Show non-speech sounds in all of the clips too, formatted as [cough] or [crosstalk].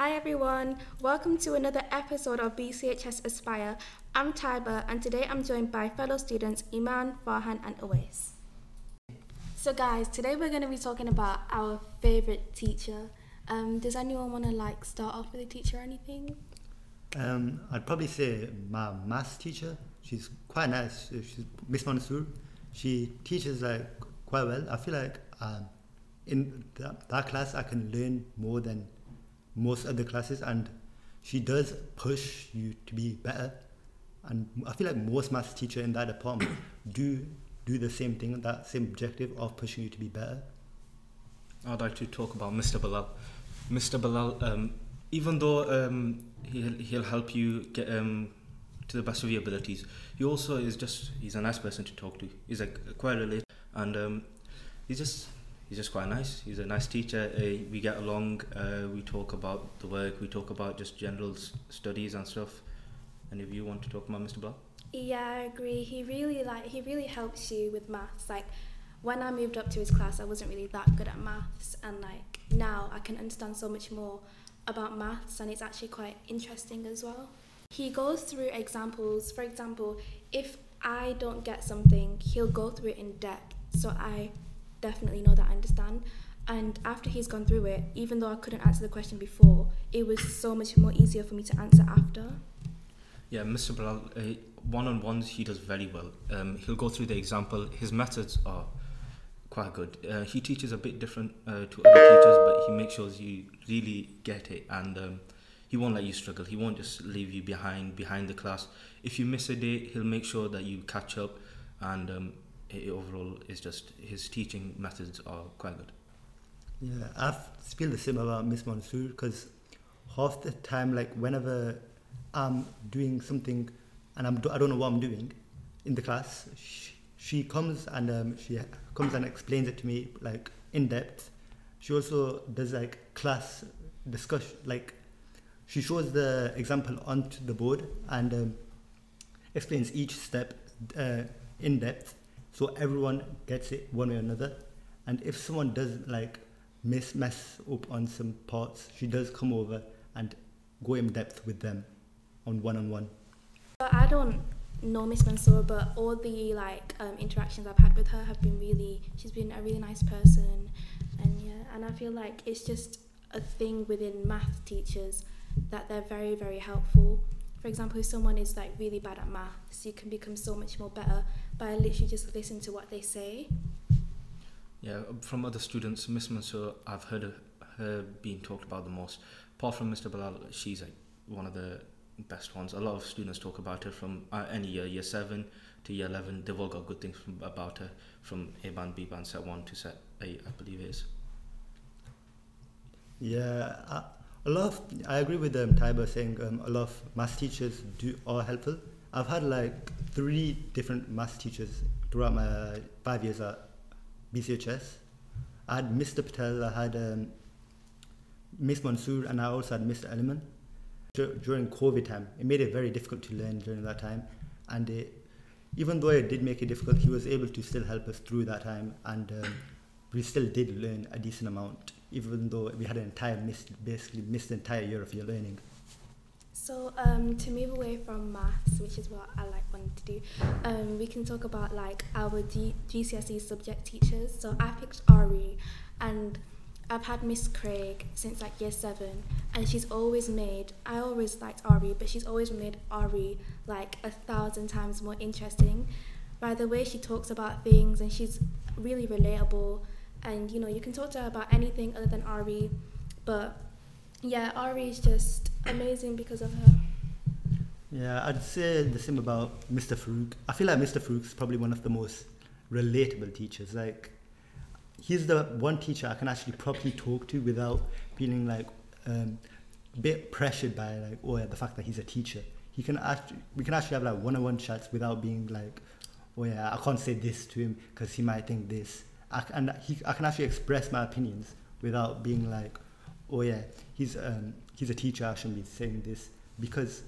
Hi everyone, welcome to another episode of BCHS Aspire. I'm Tayyabah and today I'm joined by fellow students Emaan, Farhan and Owais. So guys, today we're going to be talking about our favourite teacher. Um, does anyone want to like start off with a teacher or anything? Um, I'd probably say my maths teacher. She's quite nice. She's Miss Mansour. She teaches like quite well. I feel like um, in that class I can learn more than most other classes, and she does push you to be better. And I feel like most maths teacher in that department [coughs] do do the same thing, that same objective of pushing you to be better. I'd like to talk about Mr. Bilal. Mr. Bilal, um, even though um, he'll, he'll help you get um, to the best of your abilities, he also is just, he's a nice person to talk to. He's like quite related and um, he's just, he's just quite nice. He's a nice teacher. Uh, we get along, uh, we talk about the work, we talk about just general s- studies and stuff. Any of you want to talk about Mr. Bilal? Yeah, I agree. He really like he really helps you with maths. Like when I moved up to his class, I wasn't really that good at maths, and like now I can understand so much more about maths, and it's actually quite interesting as well. He goes through examples. For example, if I don't get something, he'll go through it in depth, so I definitely know that I understand. And after he's gone through it, even though I couldn't answer the question before, it was so much more easier for me to answer after. Yeah, Mr. Bilal, uh, one-on-ones he does very well. Um, he'll go through the example. His methods are quite good. Uh, he teaches a bit different uh, to other teachers, but he makes sure you really get it, and um, he won't let you struggle. He won't just leave you behind behind the class. If you miss a day, he'll make sure that you catch up, and um, overall, is just his teaching methods are quite good. Yeah, I feel the same about Miss Mansour because half the time, like whenever I'm doing something and I'm do- I don't know what I'm doing in the class, she, she comes and um, she comes and explains it to me like in depth. She also does like class discussion, like she shows the example onto the board and um, explains each step uh, in depth, so everyone gets it one way or another. And if someone does like miss mess up on some parts, she does come over and go in depth with them on one on one. But I don't know Miss Mansour, but all the like um, interactions I've had with her have been really. She's been a really nice person, and yeah, and I feel like it's just a thing within math teachers that they're very very helpful. For example, if someone is like really bad at maths, you can become so much more better by literally just listening to what they say. Yeah, from other students, Miss Mansour, I've heard of her being talked about the most. Apart from Mr. Bilal, she's like one of the best ones. A lot of students talk about her from uh, any year, year 7 to year 11. They've all got good things from, about her from A band, B band, set 1 to set 8, I believe it is. Yeah, I, a lot of I agree with um, Tayyabah saying um, a lot of math teachers do are helpful. I've had like three different math teachers throughout my five years at BCHS. I had Mr. Patel, I had um, Miss Mansour, and I also had Mr. Elliman. Dur- During COVID time, it made it very difficult to learn during that time, and it, even though it did make it difficult, he was able to still help us through that time, and um, we still did learn a decent amount, even though we had an entire missed, basically missed the entire year of your learning. So um, to move away from maths, which is what I like wanted to do, um, we can talk about like our G- GCSE subject teachers. So I picked RE, and I've had Miss Craig since like year seven, and she's always made. I always liked RE, but she's always made RE like a thousand times more interesting. By the way she talks about things, and she's really relatable, and you know you can talk to her about anything other than RE, but yeah, RE is just amazing because of her. Yeah, I'd say the same about Mr. Farouk. I feel like Mr. Farouk is probably one of the most relatable teachers. Like, he's the one teacher I can actually properly talk to without feeling like um, a bit pressured by like, oh yeah, the fact that he's a teacher. He can actually, we can actually have like one-on-one chats without being like, oh yeah, I can't say this to him because he might think this. And he, I can actually express my opinions without being like, oh yeah, he's um, he's a teacher. I shouldn't be saying this because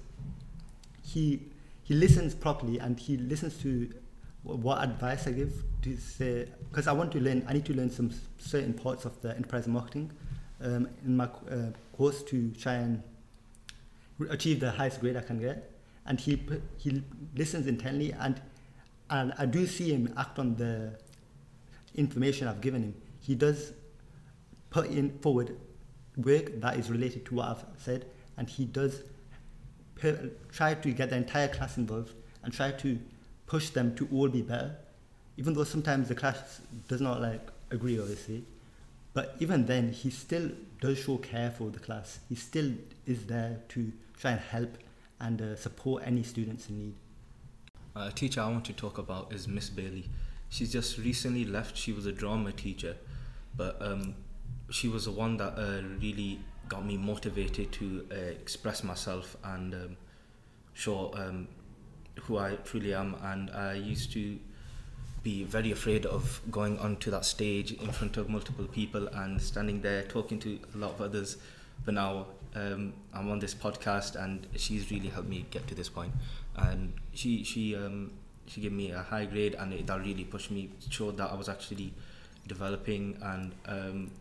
he he listens properly and he listens to what advice I give to say because I want to learn. I need to learn some certain parts of the enterprise marketing um, in my uh, course to try and achieve the highest grade I can get. And he he listens intently, and and I do see him act on the information I've given him. He does put in forward work that is related to what I've said, and he does per- try to get the entire class involved and try to push them to all be better. Even though sometimes the class does not like agree, obviously, but even then he still does show care for the class. He still is there to try and help and uh, support any students in need. A teacher I want to talk about is Miss Bailey. She's just recently left. She was a drama teacher, but um, she was the one that uh, really got me motivated to uh, express myself and um, show um, who I truly am. And I used to be very afraid of going onto that stage in front of multiple people and standing there talking to a lot of others. But now um, I'm on this podcast, and she's really helped me get to this point. And she she um, she gave me a high grade, and it, that really pushed me, showed that I was actually developing and um,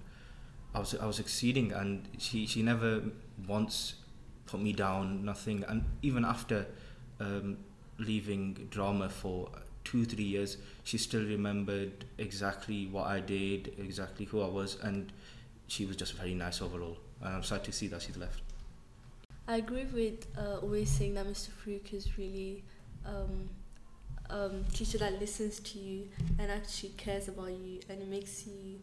I was I was succeeding. And she she never once put me down, nothing. And even after um, leaving drama for two three years, she still remembered exactly what I did, exactly who I was, and she was just very nice overall. And I'm sad to see that she's left. I agree with uh, Owais saying that Mr. Farouk is really um, um, teacher that listens to you and actually cares about you and it makes you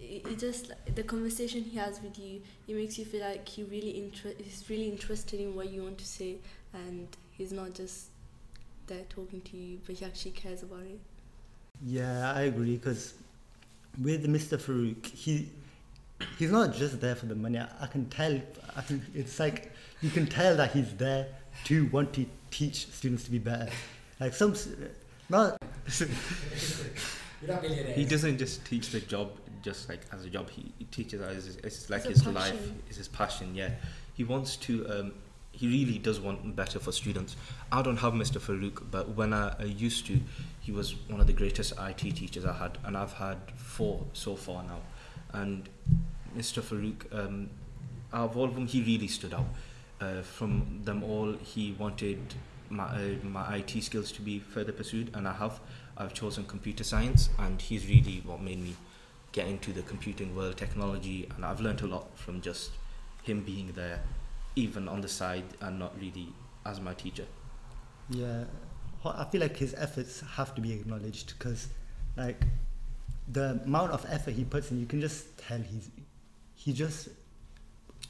it, it just the conversation he has with you it makes you feel like he really inter- he's really interested in what you want to say and he's not just there talking to you but he actually cares about it Yeah, I agree because with Mr. Farouk, he he's not just there for the money. I, I can tell. I can, it's like you can tell that he's there to want to teach students to be better. Like some, s- not You're not millionaires. He doesn't just teach the job just like as a job. He, he teaches it as it's like It's his life, passion. it's his passion. Yeah, he wants to. Um, he really does want better for students. I don't have Mr. Farouk, but when I, I used to, he was one of the greatest IT teachers I had, and I've had four so far now. And Mr. Farouk, um, out of all of them, he really stood out. Uh, from them all, he wanted my uh, my IT skills to be further pursued, and I have. I've chosen computer science, and he's really what made me get into the computing world, technology, and I've learned a lot from just him being there, even on the side, and not really as my teacher. Yeah, I feel like his efforts have to be acknowledged because, like, the amount of effort he puts in, you can just tell he's he just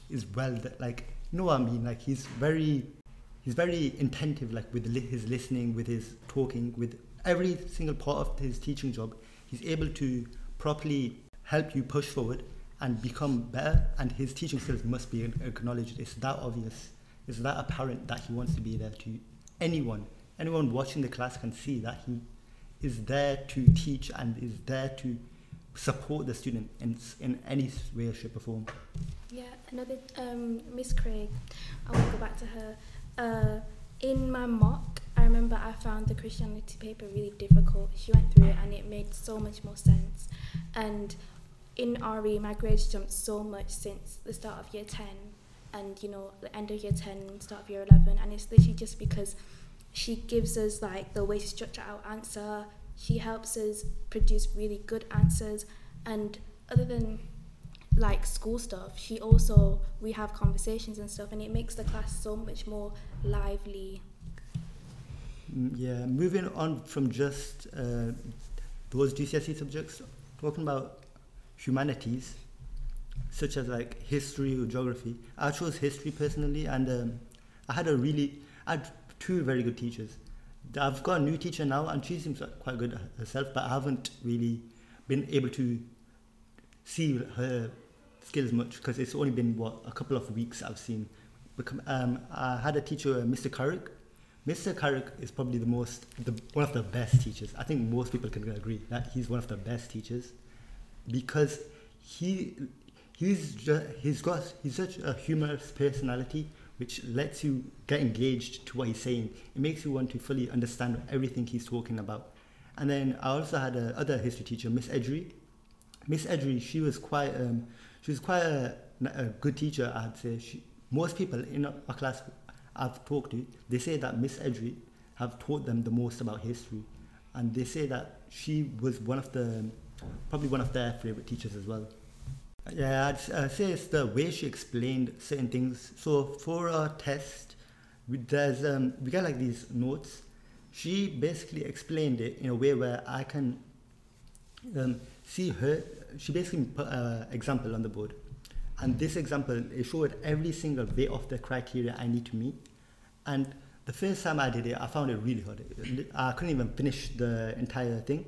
is well like you know what I mean. Like he's very he's very attentive, like with li- his listening, with his talking, with every single part of his teaching job. He's able to properly help you push forward and become better. And his teaching skills must be acknowledged. It's that obvious. It's that apparent that he wants to be there to anyone. Anyone watching the class can see that he is there to teach and is there to support the student in, in any way, shape, or form. Yeah, another um, Miss Craig. I want to go back to her. Uh, in my mock, I remember I found the Christianity paper really difficult. She went through it and it made so much more sense. And in RE, my grades jumped so much since the start of year 10 and, you know, the end of year 10, start of year 11. And it's literally just because she gives us, like, the way to structure our answer. She helps us produce really good answers. And other than like school stuff, she also we have conversations and stuff, and it makes the class so much more lively. Mm, Yeah, moving on from just uh, those GCSE subjects, talking about humanities, such as like history or geography. I chose history personally, and um, I had a really, I had two very good teachers. I've got a new teacher now, and she seems quite good herself, but I haven't really been able to see her skills much because it's only been what a couple of weeks I've seen. Um, I had a teacher, uh, Mr. Carrick. Mr. Carrick is probably the most, the, one of the best teachers. I think most people can agree that he's one of the best teachers because he he's just, he's got he's such a humorous personality which lets you get engaged to what he's saying. It makes you want to fully understand everything he's talking about. And then I also had a other history teacher, Miss Edry. Miss Edry, she was quite um, she was quite a, a good teacher. I'd say she, most people in our our class I've talked to, they say that Miss Edry have taught them the most about history, and they say that she was one of the probably one of their favorite teachers as well. Yeah, I'd say it's the way she explained certain things. So for a test, we, there's um, we get like these notes. She basically explained it in a way where I can um, see her. She basically put an example on the board, and this example it showed every single bit of the criteria I need to meet. And the first time I did it, I found it really hard. I couldn't even finish the entire thing.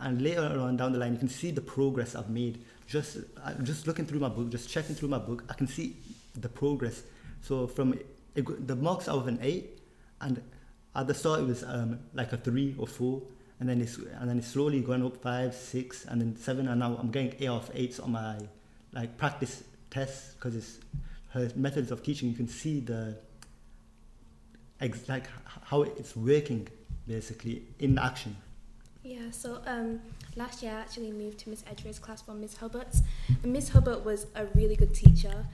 And later on down the line, you can see the progress I've made. Just uh, just looking through my book, just checking through my book, I can see the progress. So from it, the marks out of an eight, and at the start it was um, like a three or four, and then it's and then it's slowly going up five, six, and then seven, and now I'm getting A off eights on my like practice tests because it's her methods of teaching. You can see the ex- like how it's working basically in action. Yeah, so um, last year I actually moved to Miss Edgeware's class from Miss Hubbard's. And Miss Hubbard was a really good teacher.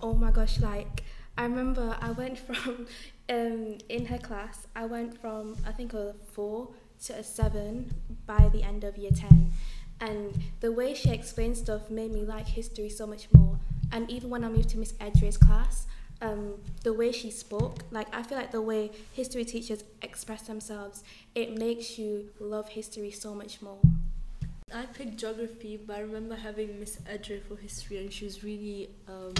Oh my gosh, like I remember I went [laughs] from um, in her class, I went from I think a four to a seven by the end of year ten. And the way she explained stuff made me like history so much more. And even when I moved to Miss Edgeware's class, um, the way she spoke, like I feel like the way history teachers express themselves, it makes you love history so much more. I picked geography, but I remember having Miss Edre for history, and she was really, um,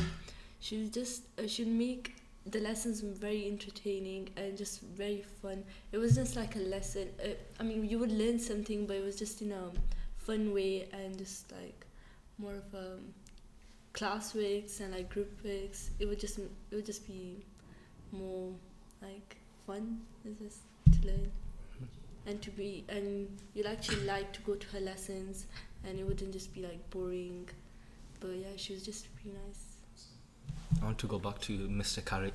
she was just, uh, she'd make the lessons were very entertaining and just very fun. It was just like a lesson. Uh, I mean, you would learn something, but it was just in a fun way and just like more of a class works and like group works. It would just, it would just be more like fun. It's just to learn and to be and you'd actually like to go to her lessons and it wouldn't just be like boring but yeah she was just really nice I want to go back to Mr. Carrick.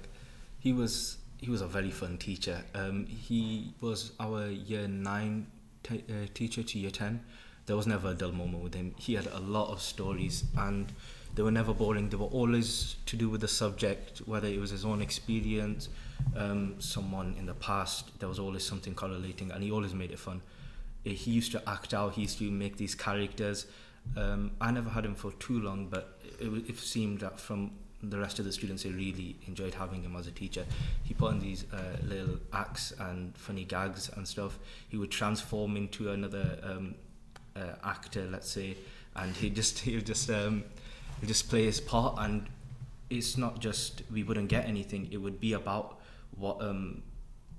He was he was a very fun teacher. Um, he was our year nine t- uh, teacher to year ten. There was never a dull moment with him. He had a lot of stories, and they were never boring. They were always to do with the subject, whether it was his own experience, um, someone in the past. There was always something correlating, and he always made it fun. Uh, He used to act out. He used to make these characters. Um, I never had him for too long, but it, it seemed that from the rest of the students, they really enjoyed having him as a teacher. He put on these uh, little acts and funny gags and stuff. He would transform into another um, uh, actor, let's say, and he just [laughs] he just um, he'd just play his part. And it's not just we wouldn't get anything; it would be about what um,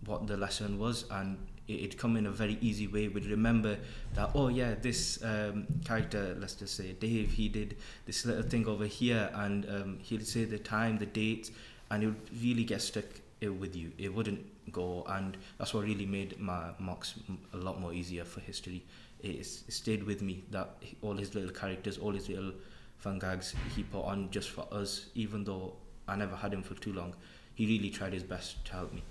what the lesson was, and it'd come in a very easy way. We'd remember that oh yeah, this um, character, let's just say Dave, he did this little thing over here, and um, he'd say the time, the date, and it would really get stuck uh, with you. It wouldn't go, and that's what really made my mocks a lot more easier for history. It, stayed with me that all his little characters, all his little fun gags he put on just for us, even though I never had him for too long. He really tried his best to help me.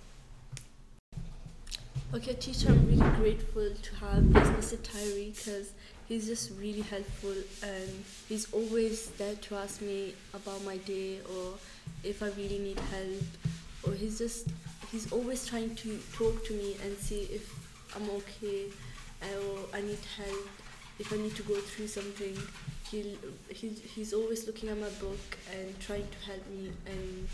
Okay teacher i'm really grateful to have mr tyree because he's just really helpful and he's always there to ask me about my day or if i really need help or he's just he's always trying to talk to me and see if i'm okay or i need help if i need to go through something. He'll he's, he's always looking at my book and trying to help me and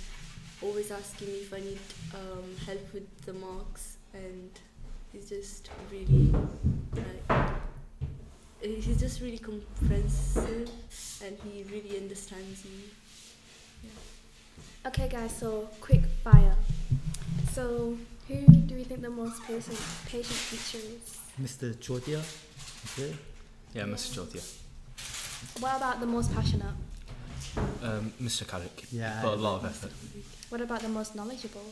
always asking me if i need um, help with the marks and he's just really like he's just really comprehensive and he really understands you Okay, guys, so quick fire. So, who do we think the most patient, patient teacher is? Mr. Chotia, okay. Yeah, Mr. Chotia. What about the most passionate? Um, Mr. Carrick. Yeah, Put a I- lot of effort. What about the most knowledgeable?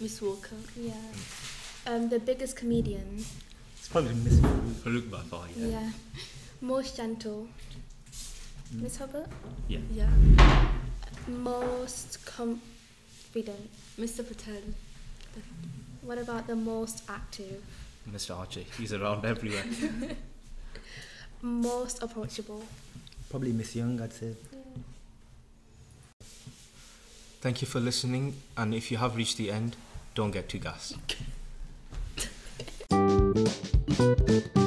miss walker Yeah. Um, the biggest comedian. It's probably Mr. Farouk. Farouk by far, yeah. Yeah. Most gentle. Miss Hubbard? Yeah. yeah Most confident. mr patel What about the most active? Mr. Archie. He's around everywhere. [laughs] most approachable. Probably Miss Young, I'd say. Thank you for listening, and if you have reached the end, don't get too gassed. [laughs] Thank you.